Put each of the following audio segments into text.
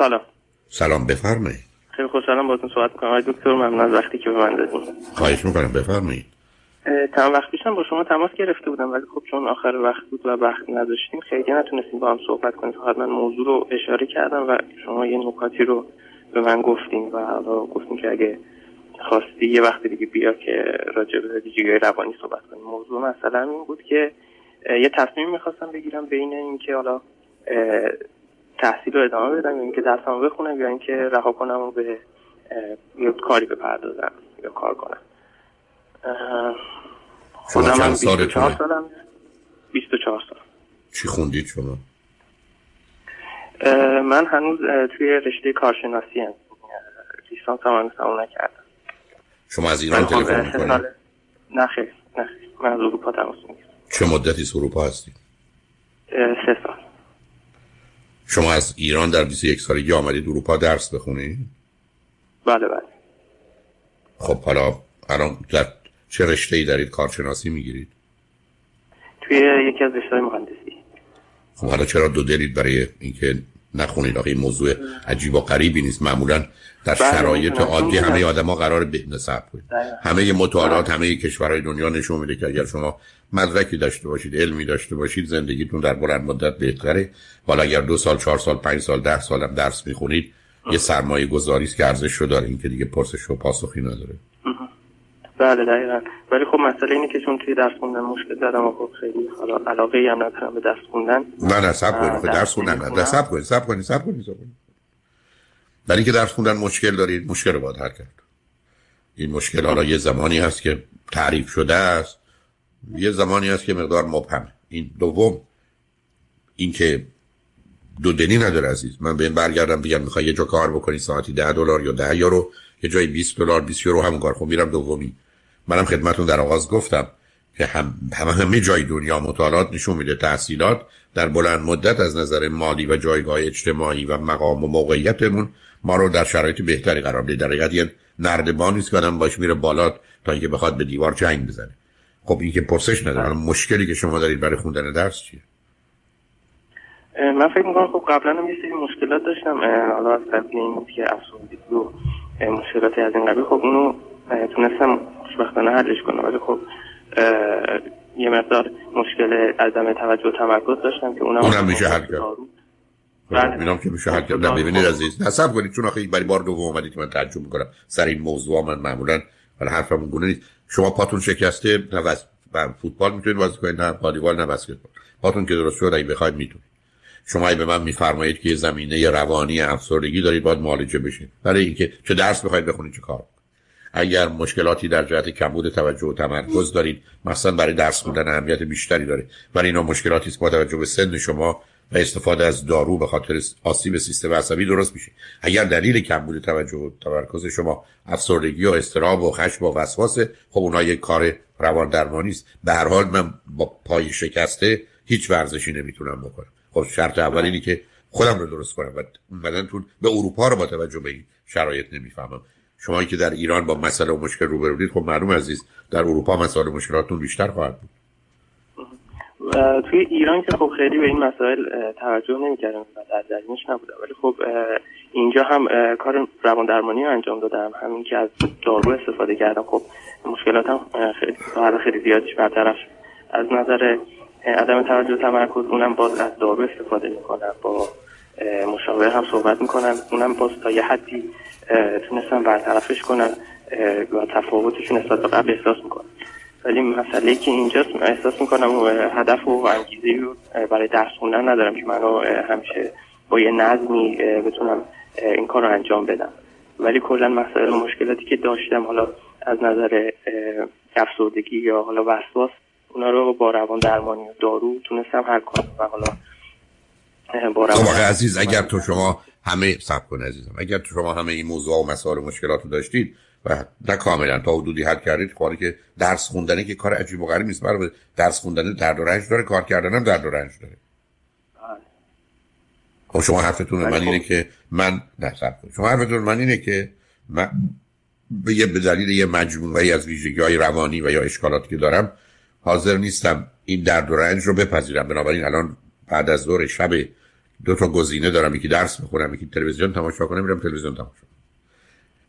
سلام. سلام بفرمایید. خیلی خوشحالم باهاتون صحبت کنم آقای دکتر ممنون از وقتی که به من دادین. خواهش می‌کنم بفرمایید. چند وقت پیشم با شما تماس گرفته بودم ولی خب چون آخر وقت بود و وقت نداشتیم خیلی نتونستیم با هم صحبت کنیم. فقط من موضوع رو اشاره کردم و شما یه نکاتی رو به من گفتیم و حالا گفتیم که اگه خواستی یه وقت دیگه بیا که راجع به ویژگی روانی صحبت کنیم. موضوع مثلا این بود که یه تصمیم می‌خواستم بگیرم بین اینکه حالا تحصیل رو ادامه بدم یا اینکه درسمو بخونم یا اینکه رها کنم و به یه کاری بپردازم یا کار کنم شما چند سالتونه؟ سالم 24 سال چی خوندید شما؟ من هنوز توی رشته کارشناسی هم لیسانس هم هنوز نکردم شما از ایران تلفن می‌کنید؟ نه خیلی نه من از اروپا تماس می‌گیرم چه مدتی اروپا هستید؟ سه سال شما از ایران در 21 سالگی آمدید اروپا درس بخونید؟ بله بله. خب حالا الان در چه رشته ای دارید کارشناسی می‌گیرید؟ توی یکی از رشته مهندسی. خب حالا چرا دو دلید برای اینکه نخونید؟ آخه این موضوع عجیب و غریبی نیست. معمولا در بله، شرایط عادی همه آدما قرار به نصب کنید همه مطالعات همه کشورهای دنیا نشون میده که اگر شما مدرکی داشته باشید علمی داشته باشید زندگیتون در بلند مدت بهتره. حالا اگر دو سال چهار سال پنج سال ده سال هم درس می‌خونید یه سرمایه گذاری است که ارزش رو داره. این که دیگه پرسش و پاسخی نداره. بله دقیقا. ولی خب مسئله اینه که چون توی درس خوندن مشکل دارم و خب خیلی حالا علاقه ای هم ندارم به درس خوندن. نه نه سب کنید. خب درس خوندن نه سب کنید سب کنید سب کنید سب کنید. ولی که درس خوندن مشکل دارید مشکل رو باید حل کرد. این مشکل حالا یه زمانی هست که تعریف شده است. یه زمانی هست که مقدار مبهم این دوم این که دو دلی نداره عزیز. من به این برگردم بگم می‌خوای یه جا کار بکنی ساعتی ده دلار یا ده یورو یه جای 20 دلار 20 یورو همون کار. خب میرم دومی. منم خدمتون در آغاز گفتم که هم همه, همه جای دنیا مطالعات نشون میده تحصیلات در بلند مدت از نظر مالی و جایگاه اجتماعی و مقام و موقعیتمون ما رو در شرایط بهتری قرار میده. در حقیقت یه نردبانی است که آدم باش میره بالا تا اینکه بخواد به دیوار جنگ بزنه. خب این که پرسش نداره مشکلی که شما دارید برای خوندن درس چیه؟ من فکر می‌کنم خب قبلا هم یه سری مشکلات داشتم حالا از قبل این که افسردگی و مشکلاتی از این قبیل. خب اونو تونستم خوشبختانه حلش کنم ولی خب یه مقدار مشکل عدم توجه و تمرکز داشتم که اونم اونم میشه حل کرد. بله. اینم که میشه حل کرد. ببینید عزیز نصب کنید. چون آخه برای بار دوم اومدید که من تعجب می‌کنم. سر این موضوع من معمولا ولی حرفم گونه نیست. شما پاتون شکسته نه فوتبال می‌تونید بازی کنید نه والیبال نه بسکتبال. پاتون که درست شد اگه بخواید می‌تونید. شما به من میفرمایید که یه زمینه روانی افسردگی دارید باید معالجه بشید. برای اینکه چه درس بخواید بخونید چه کار. اگر مشکلاتی در جهت کمبود توجه و تمرکز دارید مثلا برای درس خوندن اهمیت بیشتری داره ولی اینا مشکلاتی است با توجه به سن شما و استفاده از دارو به خاطر آسیب سیستم عصبی درست میشه. اگر دلیل کمبود توجه و تمرکز شما افسردگی و استراب و خشم و وسواس خب اونها یک کار روان درمانی است. به هر حال من با پای شکسته هیچ ورزشی نمی‌تونم بکنم. خب شرط اول اینی که خودم رو درست کنم. و بدنتون به اروپا رو با توجه به این شرایط نمی‌فهمم. شما که در ایران با مسئله و مشکل روبرو خب معلوم عزیز در اروپا مسائل مشکلاتون بیشتر خواهد بود. توی ایران که خب خیلی به این مسائل توجه نمی‌کردم و در جریانش نبودم. ولی خب اینجا هم کار روان درمانی رو انجام دادم. همین که از دارو استفاده کردم. خب مشکلاتم خیلی خیلی زیادش برطرف از نظر عدم توجه تمرکز اونم باز از دارو استفاده می‌کنم. با مشاور هم صحبت می‌کنم. اونم باز تا یه حدی تونستم برطرفش کنم و تفاوتش نسبت به قبل احساس می‌کنم. ولی مسئله که اینجاست من احساس می‌کنم هدف و انگیزه رو برای درس خوندن ندارم که منو همیشه با یه نظمی بتونم این کار رو انجام بدم. ولی کلا مسئله مشکلاتی که داشتم حالا از نظر افسردگی یا حالا وسواس اونا رو با روان درمانی و دارو تونستم حل کنم و حالا با روان خب عزیز اگر تو شما همه سب کن عزیزم اگر تو شما همه این موضوع و مسائل و مشکلات رو داشتید و نه کاملا. تا حدودی حل کردید کاری که درس خوندنه که کار عجیب و غریب نیست برای درس خوندن درد و رنج داره کار کردن هم درد و رنج داره. خب شما حرفتون من اینه خب. که من نه شما حرفتون من اینه که من به یه به دلیل یه مجموعه از ویژگی های روانی و یا اشکالاتی که دارم حاضر نیستم این درد و رنج رو بپذیرم. بنابراین الان بعد از دور شب دو تا گزینه دارم. یکی درس می‌خونم یکی تلویزیون تماشا کنم میرم تلویزیون تماشا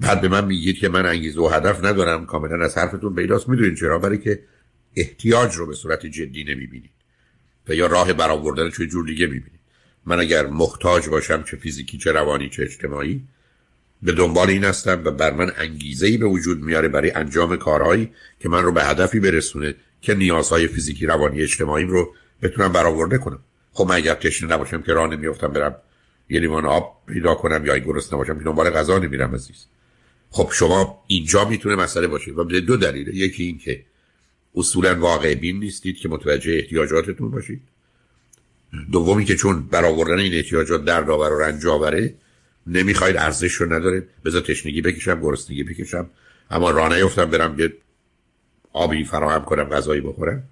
بعد به من میگید که من انگیزه و هدف ندارم. کاملا از حرفتون پیداست می‌دونید. چرا؟ برای که احتیاج رو به صورت جدی نمی‌بینید. و یا راه برآوردن چه جور دیگه می‌بینید. من اگر محتاج باشم چه فیزیکی چه روانی چه اجتماعی به دنبال این هستم و بر من انگیزه ای به وجود میاره برای انجام کارهایی که من رو به هدفی برسونه که نیازهای فیزیکی روانی اجتماعی رو بتونم برآورده کنم. خب من اگر تشنه نباشم که راه نمیافتم برم یه لیوان آب پیدا کنم یا گرسنه نباشم که دنبال غذا نمیرم عزیز. خب شما اینجا می‌تونه مسئله باشه و دو دلیل یکی این که اصولا واقع بین نیستید که متوجه احتیاجاتتون باشید. دومی که چون برآوردن این احتیاجات دردآور و رنج آوره نمی‌خواید ارزش رو نداره. بذار تشنگی بکشم گرسنگی بکشم. اما راه نیفتم برم یه آبی فراهم کنم غذایی بخورم.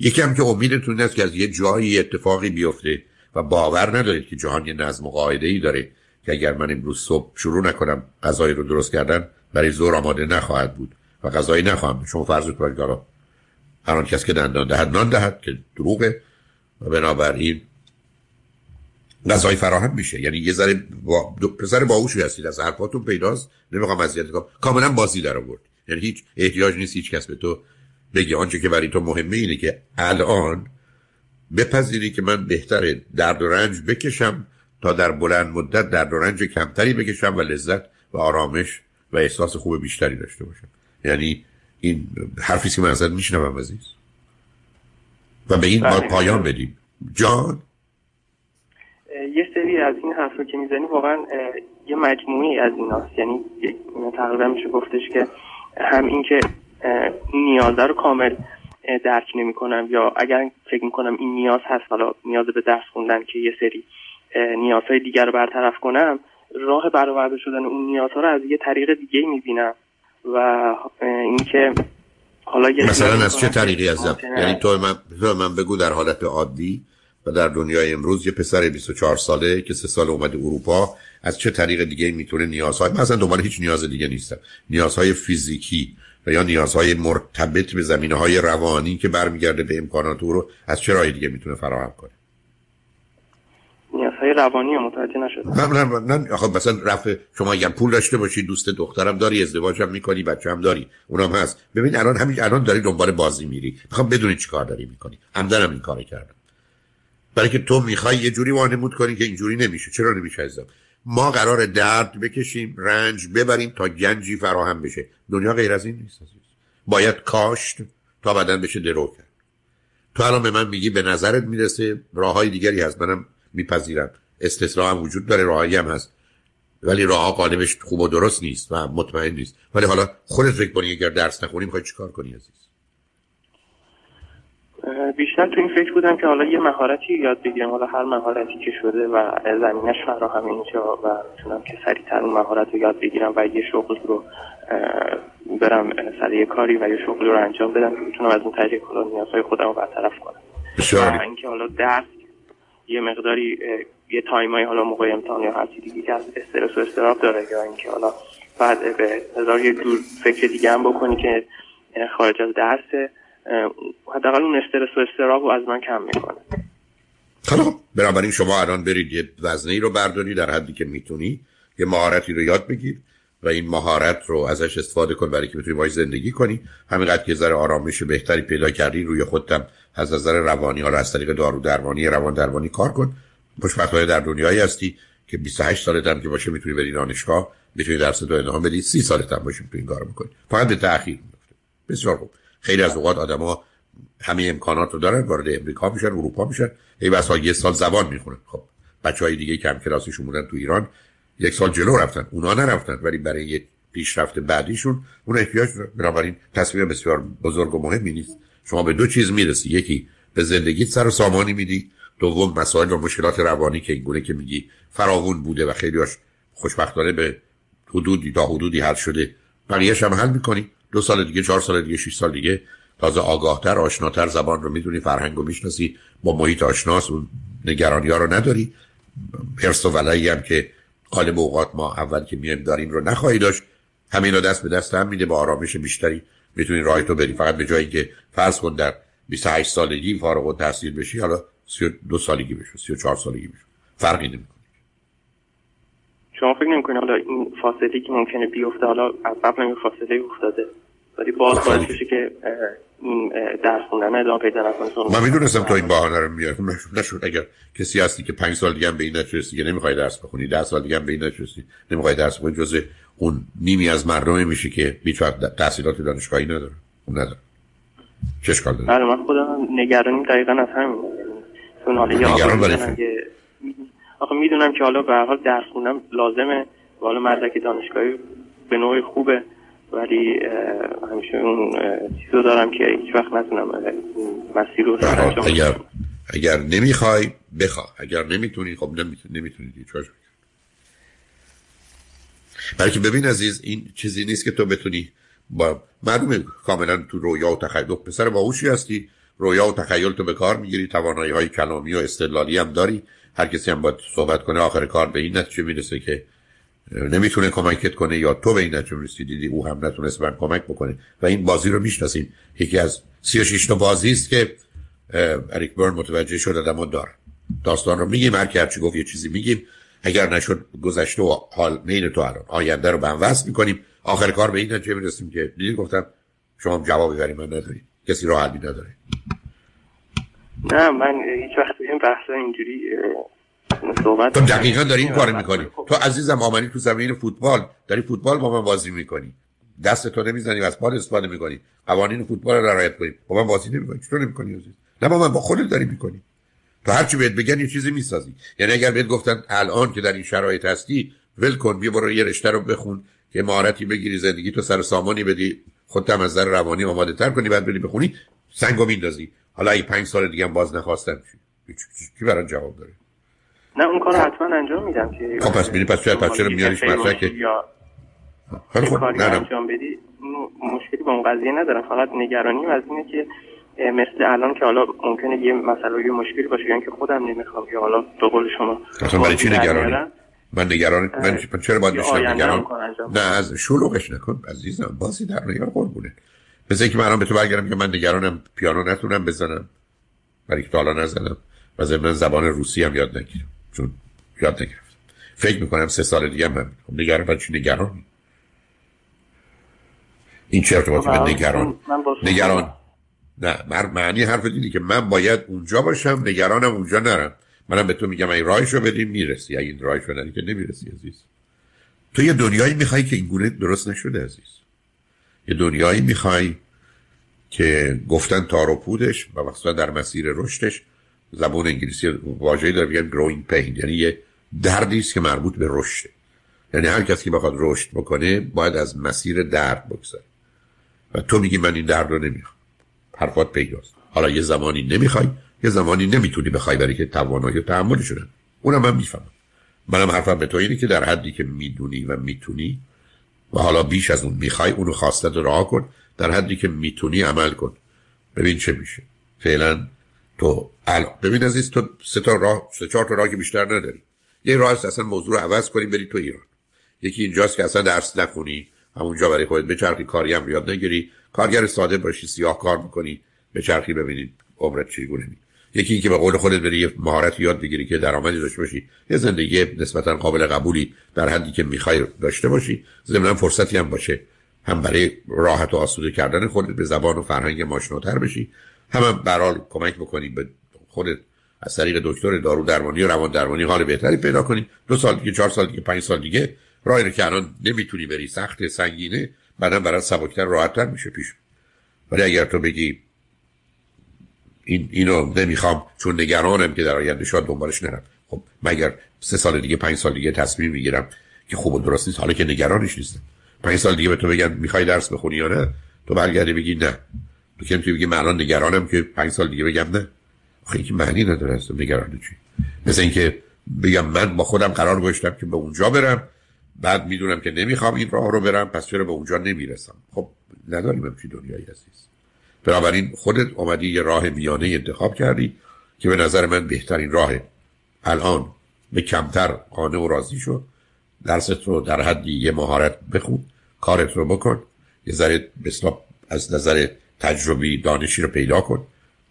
یکی هم که امیدتون است که از یه جایی اتفاقی بیفته و باور ندارید که جهان یه نظم و قاعده ای داره. که اگر من امروز صبح شروع نکنم غذایی رو درست کردن برای زور آماده نخواهد بود و غذایی نخواهم شما فرض که هر کس که دندان دهد نان دهد که دروغه و بنابراین غذای فراهم میشه. یعنی یه ذره با... پسر باهوشی هستید از حرفاتون پیداست نمی‌خوام اذیت کنم. کاملا بازی در آورد. یعنی هیچ احتیاج نیست هیچ کس به تو بگی آنچه که برای تو مهمه اینه که الان بپذیری که من بهتره درد و رنج بکشم تا در بلند مدت درد و رنج کمتری بکشم و لذت و آرامش و احساس خوب بیشتری داشته باشم. یعنی این حرفی که من ازت میشنوم عزیز. و به این بله. پایان بدیم. جان؟ یه سری از این حرف که می‌زنی واقعا یه مجموعی از ایناست. یعنی تقریبا میشه گفتش که هم این که این نیازه رو کامل درک نمی کنم یا اگر فکر می‌کنم این نیاز هست حالا نیاز به درس خوندن که یه سری نیازهای دیگر رو برطرف کنم راه برآورده شدن اون نیازها رو از یه طریق دیگه می‌بینم. و اینکه حالا مثلا از چه طریقی از یعنی تو من, تو من بگو در حالت عادی و در دنیای امروز یه پسر 24 ساله که سه سال اومده اروپا از چه طریق دیگه می‌تونه نیازهای مثلا دنبال هیچ نیاز دیگه نیستم. نیازهای فیزیکی و یا نیازهای مرتبط به زمینه های روانی که برمیگرده به امکانات او رو از چه راه دیگه می‌تونه فراهم کنه؟ نیازهای روانی متوجه نشد نه نه نه آخه مثلا رفع شما اگر پول داشته باشی دوست دخترم داری ازدواج هم می‌کنی بچه هم داری اونم هست. ببین الان همین الان داری دنبال بازی میری. می‌خوام بدونی چی کار داری می‌کنی. همدنم این کار کردم. برای که تو می‌خوای یه جوری وانمود کنی که اینجوری نمیشه. چرا نمیشه ازم ما قرار درد بکشیم رنج ببریم تا گنجی فراهم بشه. دنیا غیر از این نیست باید کاشت تا بدن بشه درو کرد. تو الان به من میگی به نظرت می‌رسه راه های دیگری هست. منم میپذیرم استثناء هم وجود داره راهی هم هست. ولی راه قالبش خوب و درست نیست و مطمئن نیست. ولی حالا خودت فکر کنی اگر درس نخونی می‌خوای چیکار کنی عزیز؟ بیشتر تو این فکر بودم که حالا یه مهارتی یاد بگیرم. حالا هر مهارتی که شده و زمینش فراهم اینجا و می‌تونم که سریعتر اون مهارت رو یاد بگیرم و یه شغل رو برم سر یه کاری و یه شغل رو انجام بدم که بتونم از اون حالا نیازهای خودم رو برطرف کنم. اینکه حالا درس یه مقداری یه تایمای حالا موقع امتحان یا هر دیگه که از استرس و استراب داره یا اینکه حالا بعد به هزار یه دور فکر دیگه هم بکنی که خارج از درسه حداقل اون استرس و استراب رو از من کم می‌کنه. خب بنابراین شما الان برید یه وزنه رو برداری در حدی که می‌تونی یه مهارتی رو یاد بگیر و این مهارت رو ازش استفاده کن برای که بتونی باید زندگی کنی. همینقدر که ذره آرامش بهتری پیدا کردی روی خودتم از نظر روانی حالا از طریق دارو درمانی روان درمانی کار کن. خوشبختانه در دنیایی هستی که 28 سالت هم که باشه می‌تونی بری دانشگاه می‌تونی درس تو ادامه بدی 30 سالت هم باشه می‌تونی کار بکنی. فقط به تاخیر میفته بسیار خوب. خیلی از اوقات آدما همه امکانات رو دارن وارد امریکا میشن اروپا میشن. ای بسا یه سال زبان می‌خونن. خب بچه های دیگه کم کلاسیشون بودن تو ایران یک سال جلو رفتن. اونا نرفتن ولی برای یه پیشرفت بعدیشون اون احتیاج بنابراین تصمیم بسیار بزرگ و مهمی نیست شما به دو چیز می‌رسی. یکی به زندگیت سر و سامانی میدی. دوم مسائل و مشکلات روانی که اینگونه که میگی فراوون بوده و خیلیاش خوشبختانه به حدودی تا حدودی حل شده. بقیهش هم حل می‌کنی. دو سال دیگه چهار سال دیگه شش سال دیگه. تازه آگاهتر آشناتر زبان رو می‌دونی فرهنگ رو می‌شناسی. با محیط آشناس و نگرانی ها رو نداری. پرس و ولایی هم که قالب اوقات ما اول که میایم داریم رو نخواهی داشت. همین رو دست به دست هم میده با آرامش بیشتری. می‌تونی راه تو بری. فقط به جایی که فرض کن در 28 سالگی فارغ التحصیل بشی حالا 32 سالگی بشو 34 سالگی بشو فرقی نمی‌کنه. شما فکر نمی‌کنید حالا این فاصله که ممکنه بیفته حالا از قبل این فاصله افتاده ولی باز باعث بشه که درس خوندن ادامه پیدا نکنه من می‌دونستم تو این بهانه رو میاری نشد اگر کسی هستی که پنج سال دیگه هم به این نتیجه که نمی‌خوای درس بخونی ده سال دیگه هم به این نتیجه نمی‌خوای درس بخونی جزء اون نیمی از مردم میشه که هیچ وقت تحصیلات دانشگاهی نداره. اون نداره. چه اشکال داره؟ بله من خودم نگرانیم دقیقا از همین. چون حالا برای آخه می‌دونم که حالا به هر حال درس خوندم لازمه. حالا مدرک دانشگاهی به نوعی خوبه. ولی همیشه اون چیزو دارم که هیچ وقت نتونم مسیر رو اگر اگر نمی‌خوای بخواه اگر نمی‌تونی خب نمی‌تونی نمی‌تونی. دیگه برای که ببین عزیز این چیزی نیست که تو بتونی با معلومه کاملا تو رویا و تخیل. پسر باهوشی هستی. رویا و تخیل تو به کار می‌گیری. توانایی های کلامی و استدلالی هم داری. هر کسی هم باید صحبت کنه آخر کار به این نتیجه می‌رسه که نمی‌تونه کمکت کنه یا تو به این نتیجه می‌رسی دیدی او هم نتونست من کمک بکنه. و این بازی رو می‌شناسیم. یکی از 36 تا بازی است که اریک برن متوجه شده آدمو دار. داستان رو میگیم هر کی گفت یه چیزی میگیم. اگر نشد گذشته و حال مین تو الان. آینده رو هم وصل می‌کنیم. آخر کار به این نتیجه می‌رسیم که دیدی گفتم شما جوابی برای من ندارید. کسی راه حلی نداره. نه من هیچ وقت این بحث اینجوری صحبت تو دقیقا داری این کار می‌کنی. تو عزیزم آمنی تو زمین فوتبال. داری فوتبال با من بازی می‌کنی. دست تو نمی‌زنی و از بال استفاده می‌کنی. قوانین فوتبال رو رعایت کنی. با من بازی نمی‌کنی. چطور نمی‌کنی عزیز؟ نه با من با خودت داری می‌کنی. تو هر چی بهت بگن یه چیزی می‌سازی. یعنی اگر بهت گفتن الان که در این شرایط هستی ول کن بیا برو یه رشته رو بخون که مهارتی بگیری زندگی تو سر سامانی بدی خودت هم از نظر روانی آماده تر کنی بعد بری بخونی سنگو میندازی. حالا اگه پنج سال دیگه هم باز نخواستم چی کی برای جواب داره؟ نه اون کار حتما انجام میدم که خب پس میری پس چرا پس چرا میاریش مطرح که خیلی خب نه انجام بدی مشکلی با اون قضیه ندارم. فقط نگرانیم از اینه که مثل الان که حالا ممکنه یه مسئله یه مشکلی باشه یعنی که خودم نمی‌خوام یا حالا به قول شما اصلا برای چی نگرانی؟ من نگران من چرا باید بشنم نگران؟ نه از شلوغش نکن عزیزم. بازی در نیار قربونه. مثل که من به تو برگردم که من نگرانم پیانو نتونم بزنم. برای که تا حالا نزنم. و ضمن زبان روسی هم یاد نگیرم. چون یاد نگرفتم فکر می‌کنم سه سال دیگه من خب نگران برای چی؟ نگران این چه ارتباطی به نگران؟ نگران نه معنی حرف دیدی که من باید اونجا باشم نگرانم اونجا نرم. منم به تو میگم این راهشو بدیم می‌رسی. اگه این راهشو ندی که نمی‌رسی عزیز. تو یه دنیایی می‌خوای که این گونه درست نشده عزیز. یه دنیایی می‌خوای که گفتن تار و پودش و مثلا در مسیر رشدش زبان انگلیسی واژه‌ای داره میگن growing pain یعنی یه دردی است که مربوط به رشد. یعنی هر کسی که بخواد رشد بکنه باید از مسیر درد بگذره. و تو میگی من این درد رو نمی‌خوام. حرفات پیداست. حالا یه زمانی نمی‌خوای یه زمانی نمی‌تونی بخوای برای که توانایی تحمل شدن اونم من می‌فهمم. منم حرفم به تو اینه که در حدی که می‌دونی و می‌تونی و حالا بیش از اون می‌خوای اونو خواستت راه کن. در حدی که می‌تونی عمل کن. ببین چه میشه. فعلا تو الان. ببین عزیز تو سه تا راه سه چهار تا راه که بیشتر نداری. یه راه است اصلا موضوع رو عوض کنی بری تو ایران. یکی اینجاست که اصلا درس نخونی همونجا برای خودت بچرخی کاری هم یاد نگیری. کارگر ساده باشی سیاه کار می‌کنی بچرخی ببینید عمرت چگونه می یکی اینکه به قول خودت بری یه مهارت یاد بگیری که درآمدی داشته باشی یه زندگی نسبتا قابل قبولی در حدی که می‌خوای داشته باشی. ضمن فرصتی هم باشه. هم برای راحت و آسوده کردن خودت به زبان و فرهنگ ماشناتر بشی. هم, هم برال کمک بکنی به خودت از طریق دکتر دارو درمانی و روان درمانی حال بهتری پیدا کنی. دو سال دیگه چهار سال دیگه پنج سال دیگه راهی رو که الان نمی‌تونی بری. سخت سنگینه. بعدا برات سبکتر راحتتر میشه پیش. ولی اگر تو بگی این اینو نمی‌خوام چون نگرانم که در آینده شاید دنبالش نرم. خب مگر سه سال دیگه پنج سال دیگه تصمیم می‌گیرم که خوب و درست نیست حالا که نگرانش نیستم. پنج سال دیگه به تو بگن می‌خوای درس بخونی یا نه تو برگردی بگی نه. تو که بگی من الان نگرانم که پنج سال دیگه بگم نه. خیلی که معنی نداره هستم نگران چی. مثل اینکه بگم من با خودم قرار گذاشتم که به اونجا برم بعد می‌دونم که نمی‌خوام این راه رو برم پس چرا به اونجا نمی‌رسم؟ خب نداریم همچین دنیایی عزیز. بنابراین خودت اومدی یه راه میانه انتخاب کردی که به نظر من بهترین راهه الان به کمتر قانع و راضی شد درست رو در حدی یه مهارت بخون کارت رو بکن. یه ذره از نظر تجربی دانشی رو پیدا کن.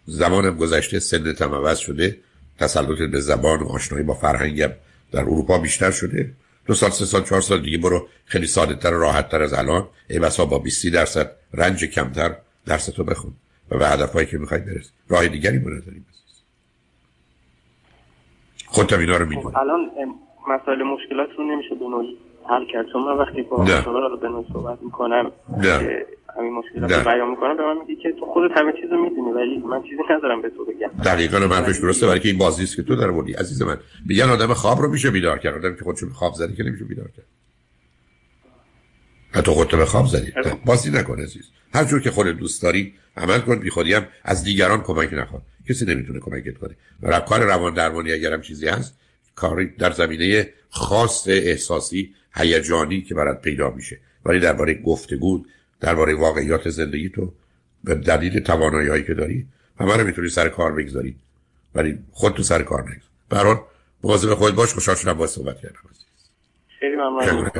زمانم گذشته سنت هم عوض شده. تسلط به زبان و آشنایی با فرهنگم در اروپا بیشتر شده. دو سال سه سال چهار سال دیگه برو. خیلی ساده تر راحت تر از الان. ای بسا با 20 درصد. رنج کمتر. درس تو بخون. و به هدفهایی که می‌خوای برس. راه دیگری رو نداری خودت اینا رو می‌دونی. الان مسائل مشکلات نمیشه به کرد چون من وقتی با رو به صحبت می‌کنم همین مشکلات رو بیان می‌کنم به من میگه که تو خودت همه چیزو می‌دونی ولی من چیزی ندارم به تو بگم. دقیقاً منفش درسته برای که این بازی است که تو در بودی عزیز من. میگن آدم خواب رو میشه بیدار کرد. آدمی که خودشو خواب زدی که نمیشه بیدار کرد. حتی خودت به خواب زدی. بازی نکن عزیز. هر جور که خودت دوست داری عمل کن. بی خودی هم از دیگران کمک نخواد کسی نمی‌تونه کمکت کنه. و کار روان درمانی اگرم چیزی هست کاری در زمینه خاص احساسی هیجانی که برات پیدا میشه. ولی درباره گفتگو درباره واقعیات زندگی تو به دلیل توانایی هایی که داری همه رو می‌تونی سر کار بگذاری. ولی خود تو سر کار نگذار. برحال مواظب خود باش. خوشحال شدم با صحبت کردم. خیلی ممنون.